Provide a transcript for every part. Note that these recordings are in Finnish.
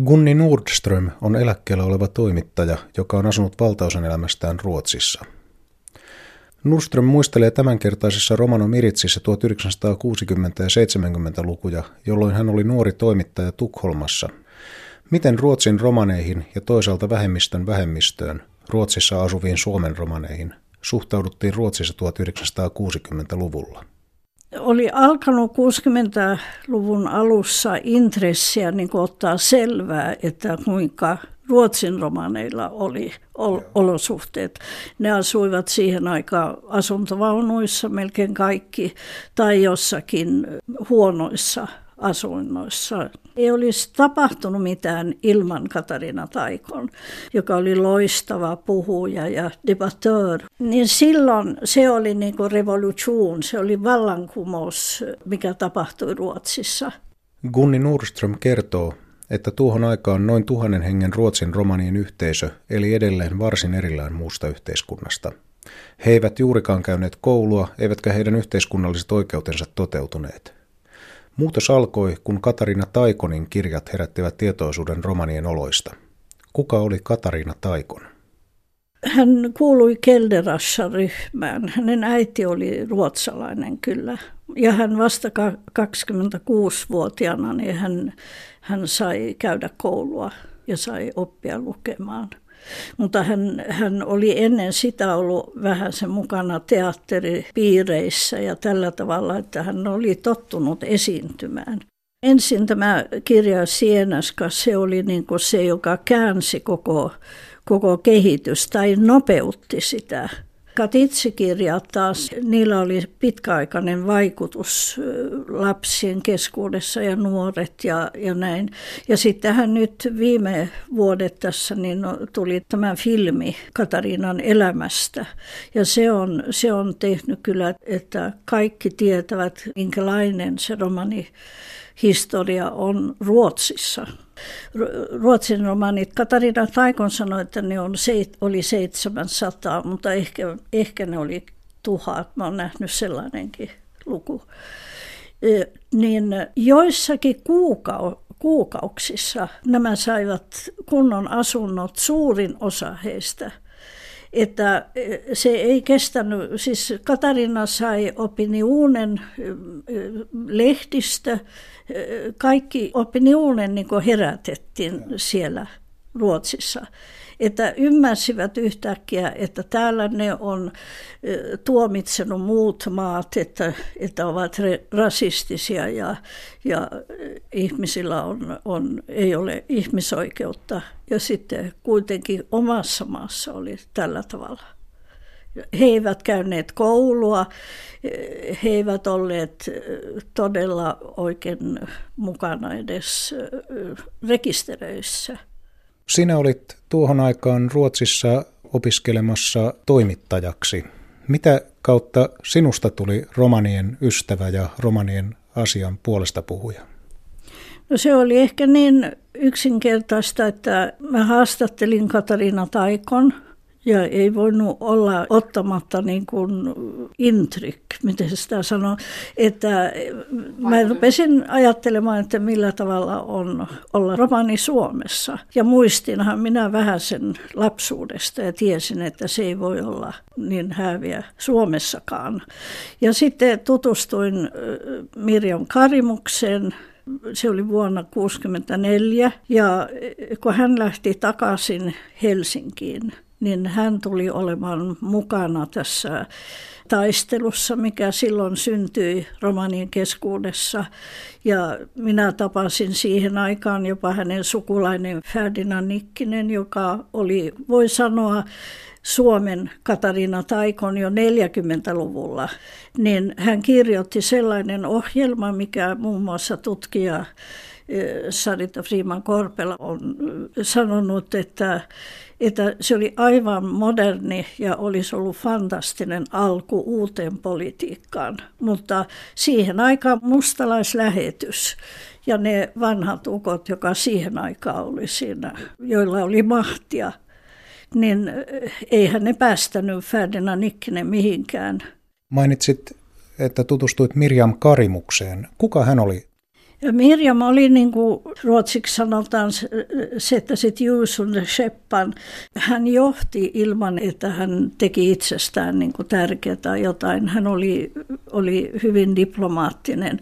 Gunni Nordström on eläkkeellä oleva toimittaja, joka on asunut valtaosan elämästään Ruotsissa. Nordström muistelee tämänkertaisessa Romano Miritsissä 1960- ja 70-lukuja, jolloin hän oli nuori toimittaja Tukholmassa. Miten Ruotsin romaneihin ja toisaalta vähemmistön vähemmistöön, Ruotsissa asuviin Suomen romaneihin, suhtauduttiin Ruotsissa 1960-luvulla? Oli alkanut 60-luvun alussa intressiä niin ottaa selvää, että kuinka Ruotsin romaneilla oli ol- olosuhteet. Ne asuivat siihen aikaan asuntovaunuissa melkein kaikki tai jossakin huonoissa asuinnoissa. Ei olisi tapahtunut mitään ilman Katarina Taikon, joka oli loistava puhuja ja debattör. Niin silloin se oli niin kuin revolution, se oli vallankumous, mikä tapahtui Ruotsissa. Gunni Nordström kertoo, että tuohon aikaan noin tuhannen hengen Ruotsin romanien yhteisö eli edelleen varsin erillään muusta yhteiskunnasta. He eivät juurikaan käyneet koulua, eivätkä heidän yhteiskunnalliset oikeutensa toteutuneet. Muutos alkoi, kun Katarina Taikonin kirjat herättivät tietoisuuden romanien oloista. Kuka oli Katarina Taikon? Hän kuului Kelderassa-ryhmään. Hänen äiti oli ruotsalainen kyllä. Ja hän vasta 26-vuotiaana niin hän, hän sai käydä koulua ja sai oppia lukemaan. Mutta hän, hän oli ennen sitä ollut vähän sen mukana teatteripiireissä ja tällä tavalla, että hän oli tottunut esiintymään. Ensin tämä kirja Sienaska, se oli niin kuin se, joka käänsi koko, koko kehitys tai nopeutti sitä Katitsikirjat taas, niillä oli pitkäaikainen vaikutus lapsien keskuudessa ja nuoret ja, ja näin. Ja sittenhän nyt viime vuodet tässä niin tuli tämä filmi Katarinan elämästä. Ja se on, se on tehnyt kyllä, että kaikki tietävät, minkälainen se romani historia on Ruotsissa. Ruotsin romanit. Katarina Taikon sanoi, että ne on, oli 700, mutta ehkä, ehkä ne oli tuhat. Mä oon nähnyt sellainenkin luku. Niin joissakin kuukau- kuukauksissa nämä saivat kunnon asunnot, suurin osa heistä – että se ei kestänyt, siis Katarina sai opiniunen lehdistä, kaikki opiniunen niin herätettiin siellä Ruotsissa että ymmärsivät yhtäkkiä, että täällä ne on tuomitsenut muut maat, että, että ovat rasistisia ja, ja ihmisillä on, on, ei ole ihmisoikeutta. Ja sitten kuitenkin omassa maassa oli tällä tavalla. He eivät käyneet koulua, he eivät olleet todella oikein mukana edes rekisteröissä. Sinä olit tuohon aikaan Ruotsissa opiskelemassa toimittajaksi. Mitä kautta sinusta tuli romanien ystävä ja romanien asian puolesta puhuja? No se oli ehkä niin yksinkertaista, että mä haastattelin Katariina Taikon – ja ei voinut olla ottamatta niin kuin intryck, miten sitä sanoo, että mä rupesin ajattelemaan, että millä tavalla on olla romani Suomessa. Ja muistinhan minä vähän sen lapsuudesta ja tiesin, että se ei voi olla niin häviä Suomessakaan. Ja sitten tutustuin Mirjam Karimukseen, se oli vuonna 1964 ja kun hän lähti takaisin Helsinkiin, niin hän tuli olemaan mukana tässä taistelussa, mikä silloin syntyi romanien keskuudessa. Ja minä tapasin siihen aikaan jopa hänen sukulainen Ferdinand Nikkinen, joka oli, voi sanoa, Suomen Katarina Taikon jo 40-luvulla, niin hän kirjoitti sellainen ohjelma, mikä muun muassa tutkija Sarita Freeman Korpela on sanonut, että että se oli aivan moderni ja olisi ollut fantastinen alku uuteen politiikkaan. Mutta siihen aikaan mustalaislähetys ja ne vanhat ukot, joka siihen aikaan oli siinä, joilla oli mahtia, niin eihän ne päästänyt Ferdinand Nikkinen mihinkään. Mainitsit, että tutustuit Mirjam Karimukseen. Kuka hän oli? Ja Mirjam oli niin kuin ruotsiksi sanotaan sätta sit ljus under skeppan. Hän johti ilman, että hän teki itsestään niin kuin tärkeää jotain. Hän oli, oli hyvin diplomaattinen.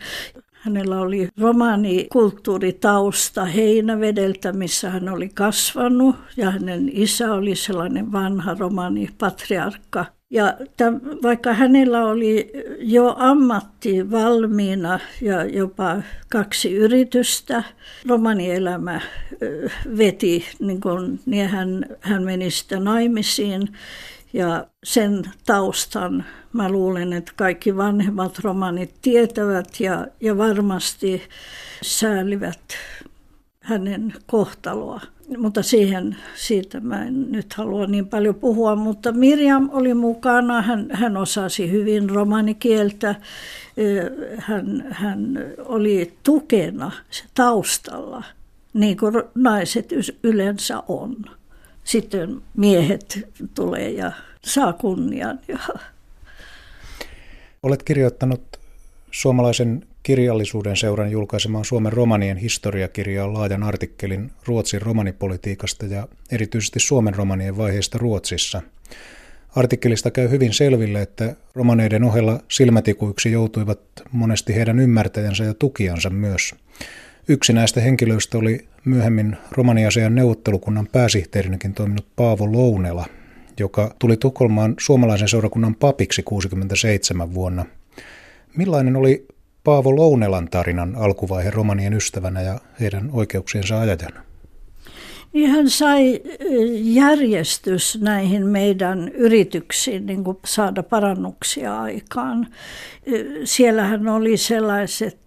Hänellä oli romaanikulttuuritausta Heinävedeltä, missä hän oli kasvanut, ja hänen isä oli sellainen vanha romaanipatriarkka. Ja tämän, vaikka hänellä oli jo ammatti valmiina ja jopa kaksi yritystä, romanielämä veti, niin, kun, niin hän, hän meni sitten naimisiin ja sen taustan mä luulen, että kaikki vanhemmat romanit tietävät ja, ja varmasti säälivät hänen kohtaloa. Mutta siihen, siitä mä en nyt halua niin paljon puhua, mutta Mirjam oli mukana, hän, hän osasi hyvin romanikieltä, hän, hän oli tukena taustalla, niin kuin naiset yleensä on sitten miehet tulee ja saa kunnian. Olet kirjoittanut suomalaisen kirjallisuuden seuran julkaisemaan Suomen romanien historiakirjaa laajan artikkelin Ruotsin romanipolitiikasta ja erityisesti Suomen romanien vaiheista Ruotsissa. Artikkelista käy hyvin selville, että romaneiden ohella silmätikuiksi joutuivat monesti heidän ymmärtäjänsä ja tukijansa myös. Yksi näistä henkilöistä oli myöhemmin romaniasian neuvottelukunnan pääsihteerinäkin toiminut Paavo Lounela, joka tuli Tukholmaan suomalaisen seurakunnan papiksi 67 vuonna. Millainen oli Paavo Lounelan tarinan alkuvaihe romanien ystävänä ja heidän oikeuksiensa ajajana? Niin hän sai järjestys näihin meidän yrityksiin niin kuin saada parannuksia aikaan. Siellähän oli sellaiset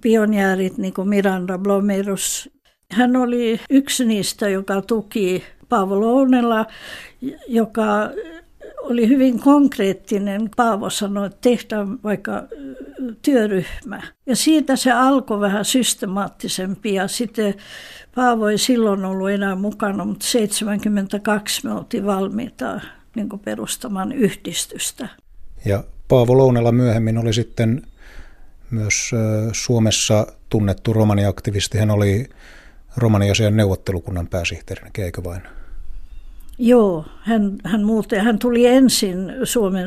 pionjäärit niin kuin Miranda Blomerus. Hän oli yksi niistä, joka tuki Paavo Lounella, joka oli hyvin konkreettinen. Paavo sanoi, että tehdään vaikka työryhmä. Ja siitä se alkoi vähän systemaattisempi ja sitten Paavo ei silloin ollut enää mukana, mutta 72 me oltiin valmiita niin perustamaan yhdistystä. Ja Paavo Lounella myöhemmin oli sitten myös Suomessa tunnettu romaniaktivisti. Hän oli romaniasian neuvottelukunnan pääsihteerinä, eikö vain? Joo, hän, hän, muutti, hän tuli ensin Suomen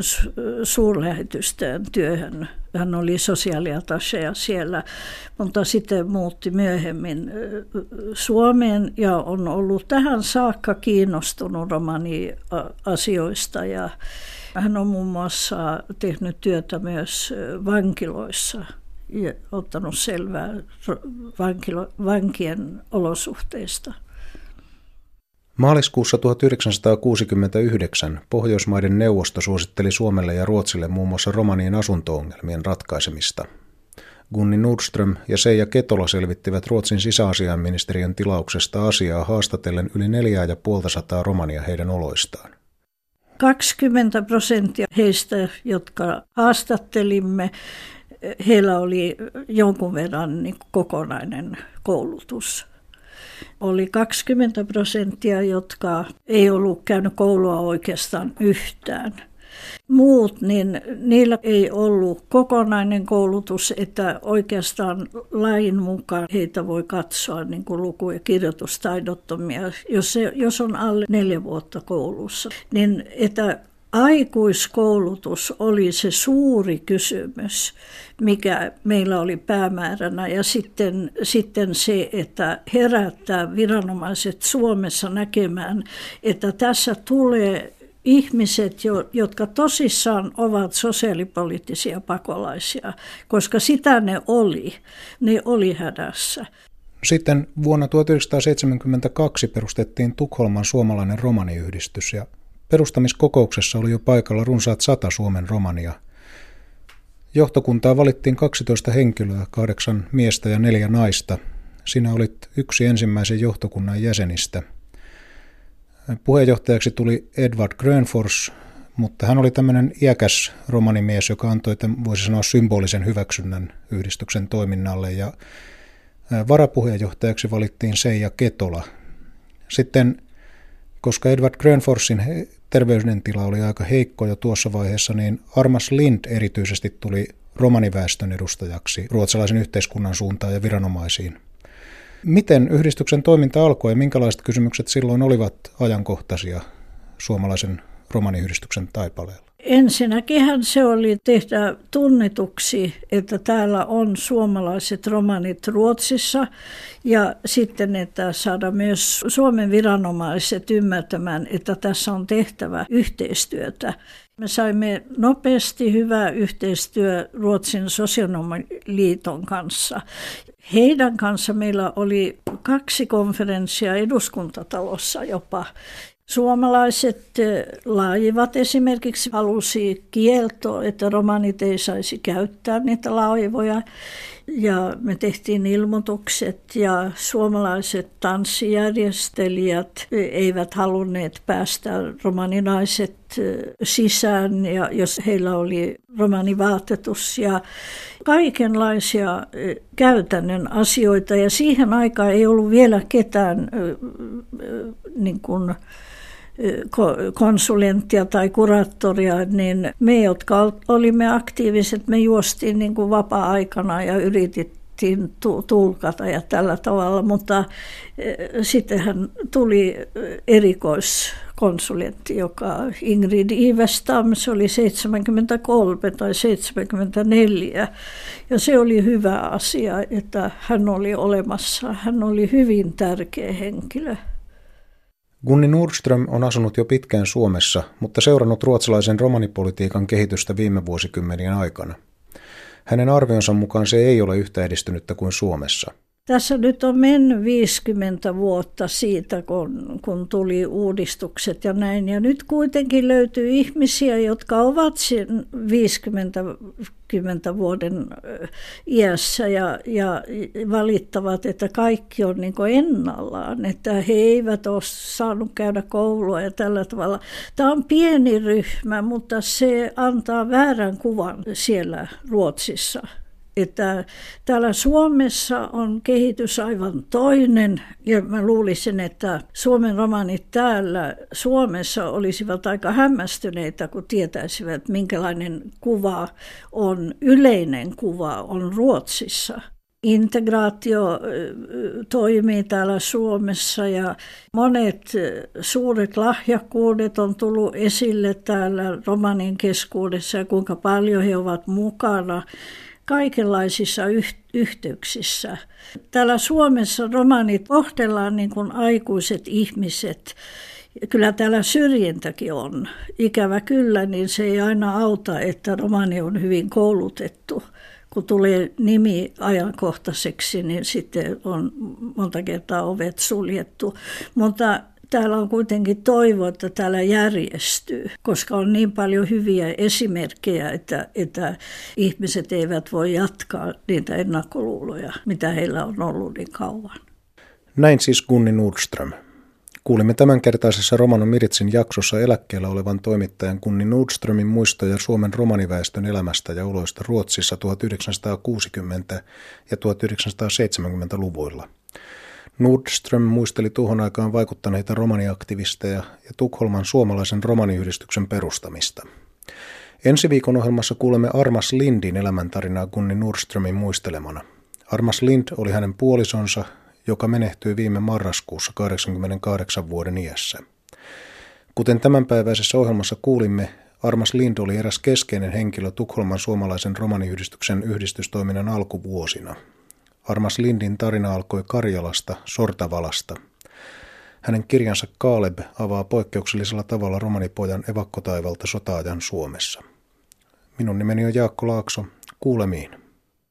suurlähetystään työhön. Hän oli sosiaaliatasea siellä, mutta sitten muutti myöhemmin Suomeen ja on ollut tähän saakka kiinnostunut romani-asioista. Ja hän on muun muassa tehnyt työtä myös vankiloissa ja ottanut selvää vankilo, vankien olosuhteista. Maaliskuussa 1969 Pohjoismaiden neuvosto suositteli Suomelle ja Ruotsille muun muassa romanien asuntoongelmien ratkaisemista. Gunni Nordström ja Seija Ketola selvittivät Ruotsin sisäasiainministeriön tilauksesta asiaa haastatellen yli neljää ja puolta sataa romania heidän oloistaan. 20 prosenttia heistä, jotka haastattelimme, heillä oli jonkun verran niin kokonainen koulutus oli 20 prosenttia, jotka ei ollut käynyt koulua oikeastaan yhtään. Muut, niin niillä ei ollut kokonainen koulutus, että oikeastaan lain mukaan heitä voi katsoa niin kuin luku- ja kirjoitustaidottomia, jos, se, jos on alle neljä vuotta koulussa. Niin että aikuiskoulutus oli se suuri kysymys, mikä meillä oli päämääränä. Ja sitten, sitten se, että herättää viranomaiset Suomessa näkemään, että tässä tulee ihmiset, jotka tosissaan ovat sosiaalipoliittisia pakolaisia, koska sitä ne oli. Ne oli hädässä. Sitten vuonna 1972 perustettiin Tukholman suomalainen romaniyhdistys ja Perustamiskokouksessa oli jo paikalla runsaat sata Suomen romania. Johtokuntaa valittiin 12 henkilöä, kahdeksan miestä ja neljä naista. Sinä olit yksi ensimmäisen johtokunnan jäsenistä. Puheenjohtajaksi tuli Edward Grönfors, mutta hän oli tämmöinen iäkäs romanimies, joka antoi, voisi sanoa, symbolisen hyväksynnän yhdistyksen toiminnalle. Ja varapuheenjohtajaksi valittiin Seija Ketola. Sitten, koska Edward Grönforsin terveydentila oli aika heikko jo tuossa vaiheessa, niin Armas Lind erityisesti tuli romaniväestön edustajaksi ruotsalaisen yhteiskunnan suuntaan ja viranomaisiin. Miten yhdistyksen toiminta alkoi ja minkälaiset kysymykset silloin olivat ajankohtaisia suomalaisen romaniyhdistyksen taipaleella? Ensinnäkin se oli tehdä tunnetuksi, että täällä on suomalaiset romanit Ruotsissa ja sitten, että saada myös Suomen viranomaiset ymmärtämään, että tässä on tehtävä yhteistyötä. Me saimme nopeasti hyvää yhteistyö Ruotsin sosionomiliiton kanssa. Heidän kanssa meillä oli kaksi konferenssia eduskuntatalossa jopa. Suomalaiset laivat esimerkiksi halusi kieltoa, että romanit ei saisi käyttää niitä laivoja. Ja me tehtiin ilmoitukset ja suomalaiset tanssijärjestelijät eivät halunneet päästä romaninaiset sisään, ja jos heillä oli romanivaatetus ja kaikenlaisia käytännön asioita. Ja siihen aikaan ei ollut vielä ketään niin kuin, konsulenttia tai kuraattoria, niin me, jotka olimme aktiiviset, me juostiin niin kuin vapaa-aikana ja yritettiin tulkata ja tällä tavalla, mutta sittenhän tuli erikoiskonsulentti, joka Ingrid Ivestam, se oli 73 tai 74, ja se oli hyvä asia, että hän oli olemassa. Hän oli hyvin tärkeä henkilö. Gunni Nordström on asunut jo pitkään Suomessa, mutta seurannut ruotsalaisen romanipolitiikan kehitystä viime vuosikymmenien aikana. Hänen arvionsa mukaan se ei ole yhtä edistynyttä kuin Suomessa – tässä nyt on mennyt 50 vuotta siitä, kun, kun tuli uudistukset ja näin. Ja nyt kuitenkin löytyy ihmisiä, jotka ovat 50 50 vuoden iässä ja, ja valittavat, että kaikki on niin ennallaan, että he eivät ole saanut käydä koulua ja tällä tavalla. Tämä on pieni ryhmä, mutta se antaa väärän kuvan siellä Ruotsissa että täällä Suomessa on kehitys aivan toinen ja mä luulisin, että Suomen romanit täällä Suomessa olisivat aika hämmästyneitä, kun tietäisivät, minkälainen kuva on, yleinen kuva on Ruotsissa. Integraatio toimii täällä Suomessa ja monet suuret lahjakkuudet on tullut esille täällä romanin keskuudessa ja kuinka paljon he ovat mukana kaikenlaisissa yhteyksissä. Täällä Suomessa romanit kohtellaan niin kuin aikuiset ihmiset. Kyllä täällä syrjintäkin on. Ikävä kyllä, niin se ei aina auta, että romani on hyvin koulutettu. Kun tulee nimi ajankohtaiseksi, niin sitten on monta kertaa ovet suljettu. Mutta täällä on kuitenkin toivo, että täällä järjestyy, koska on niin paljon hyviä esimerkkejä, että, että ihmiset eivät voi jatkaa niitä ennakkoluuloja, mitä heillä on ollut niin kauan. Näin siis Gunni Nordström. Kuulimme tämänkertaisessa Romano Miritsin jaksossa eläkkeellä olevan toimittajan Gunni Nordströmin muistoja Suomen romaniväestön elämästä ja oloista Ruotsissa 1960- ja 1970-luvuilla. Nordström muisteli tuohon aikaan vaikuttaneita romaniaktivisteja ja Tukholman suomalaisen romaniyhdistyksen perustamista. Ensi viikon ohjelmassa kuulemme Armas Lindin elämäntarinaa Gunni Nordströmin muistelemana. Armas Lind oli hänen puolisonsa, joka menehtyi viime marraskuussa 88 vuoden iässä. Kuten tämänpäiväisessä ohjelmassa kuulimme, Armas Lind oli eräs keskeinen henkilö Tukholman suomalaisen romaniyhdistyksen yhdistystoiminnan alkuvuosina – Armas Lindin tarina alkoi Karjalasta, Sortavalasta. Hänen kirjansa Kaaleb avaa poikkeuksellisella tavalla romanipojan evakkotaivalta sotaajan Suomessa. Minun nimeni on Jaakko Laakso. Kuulemiin.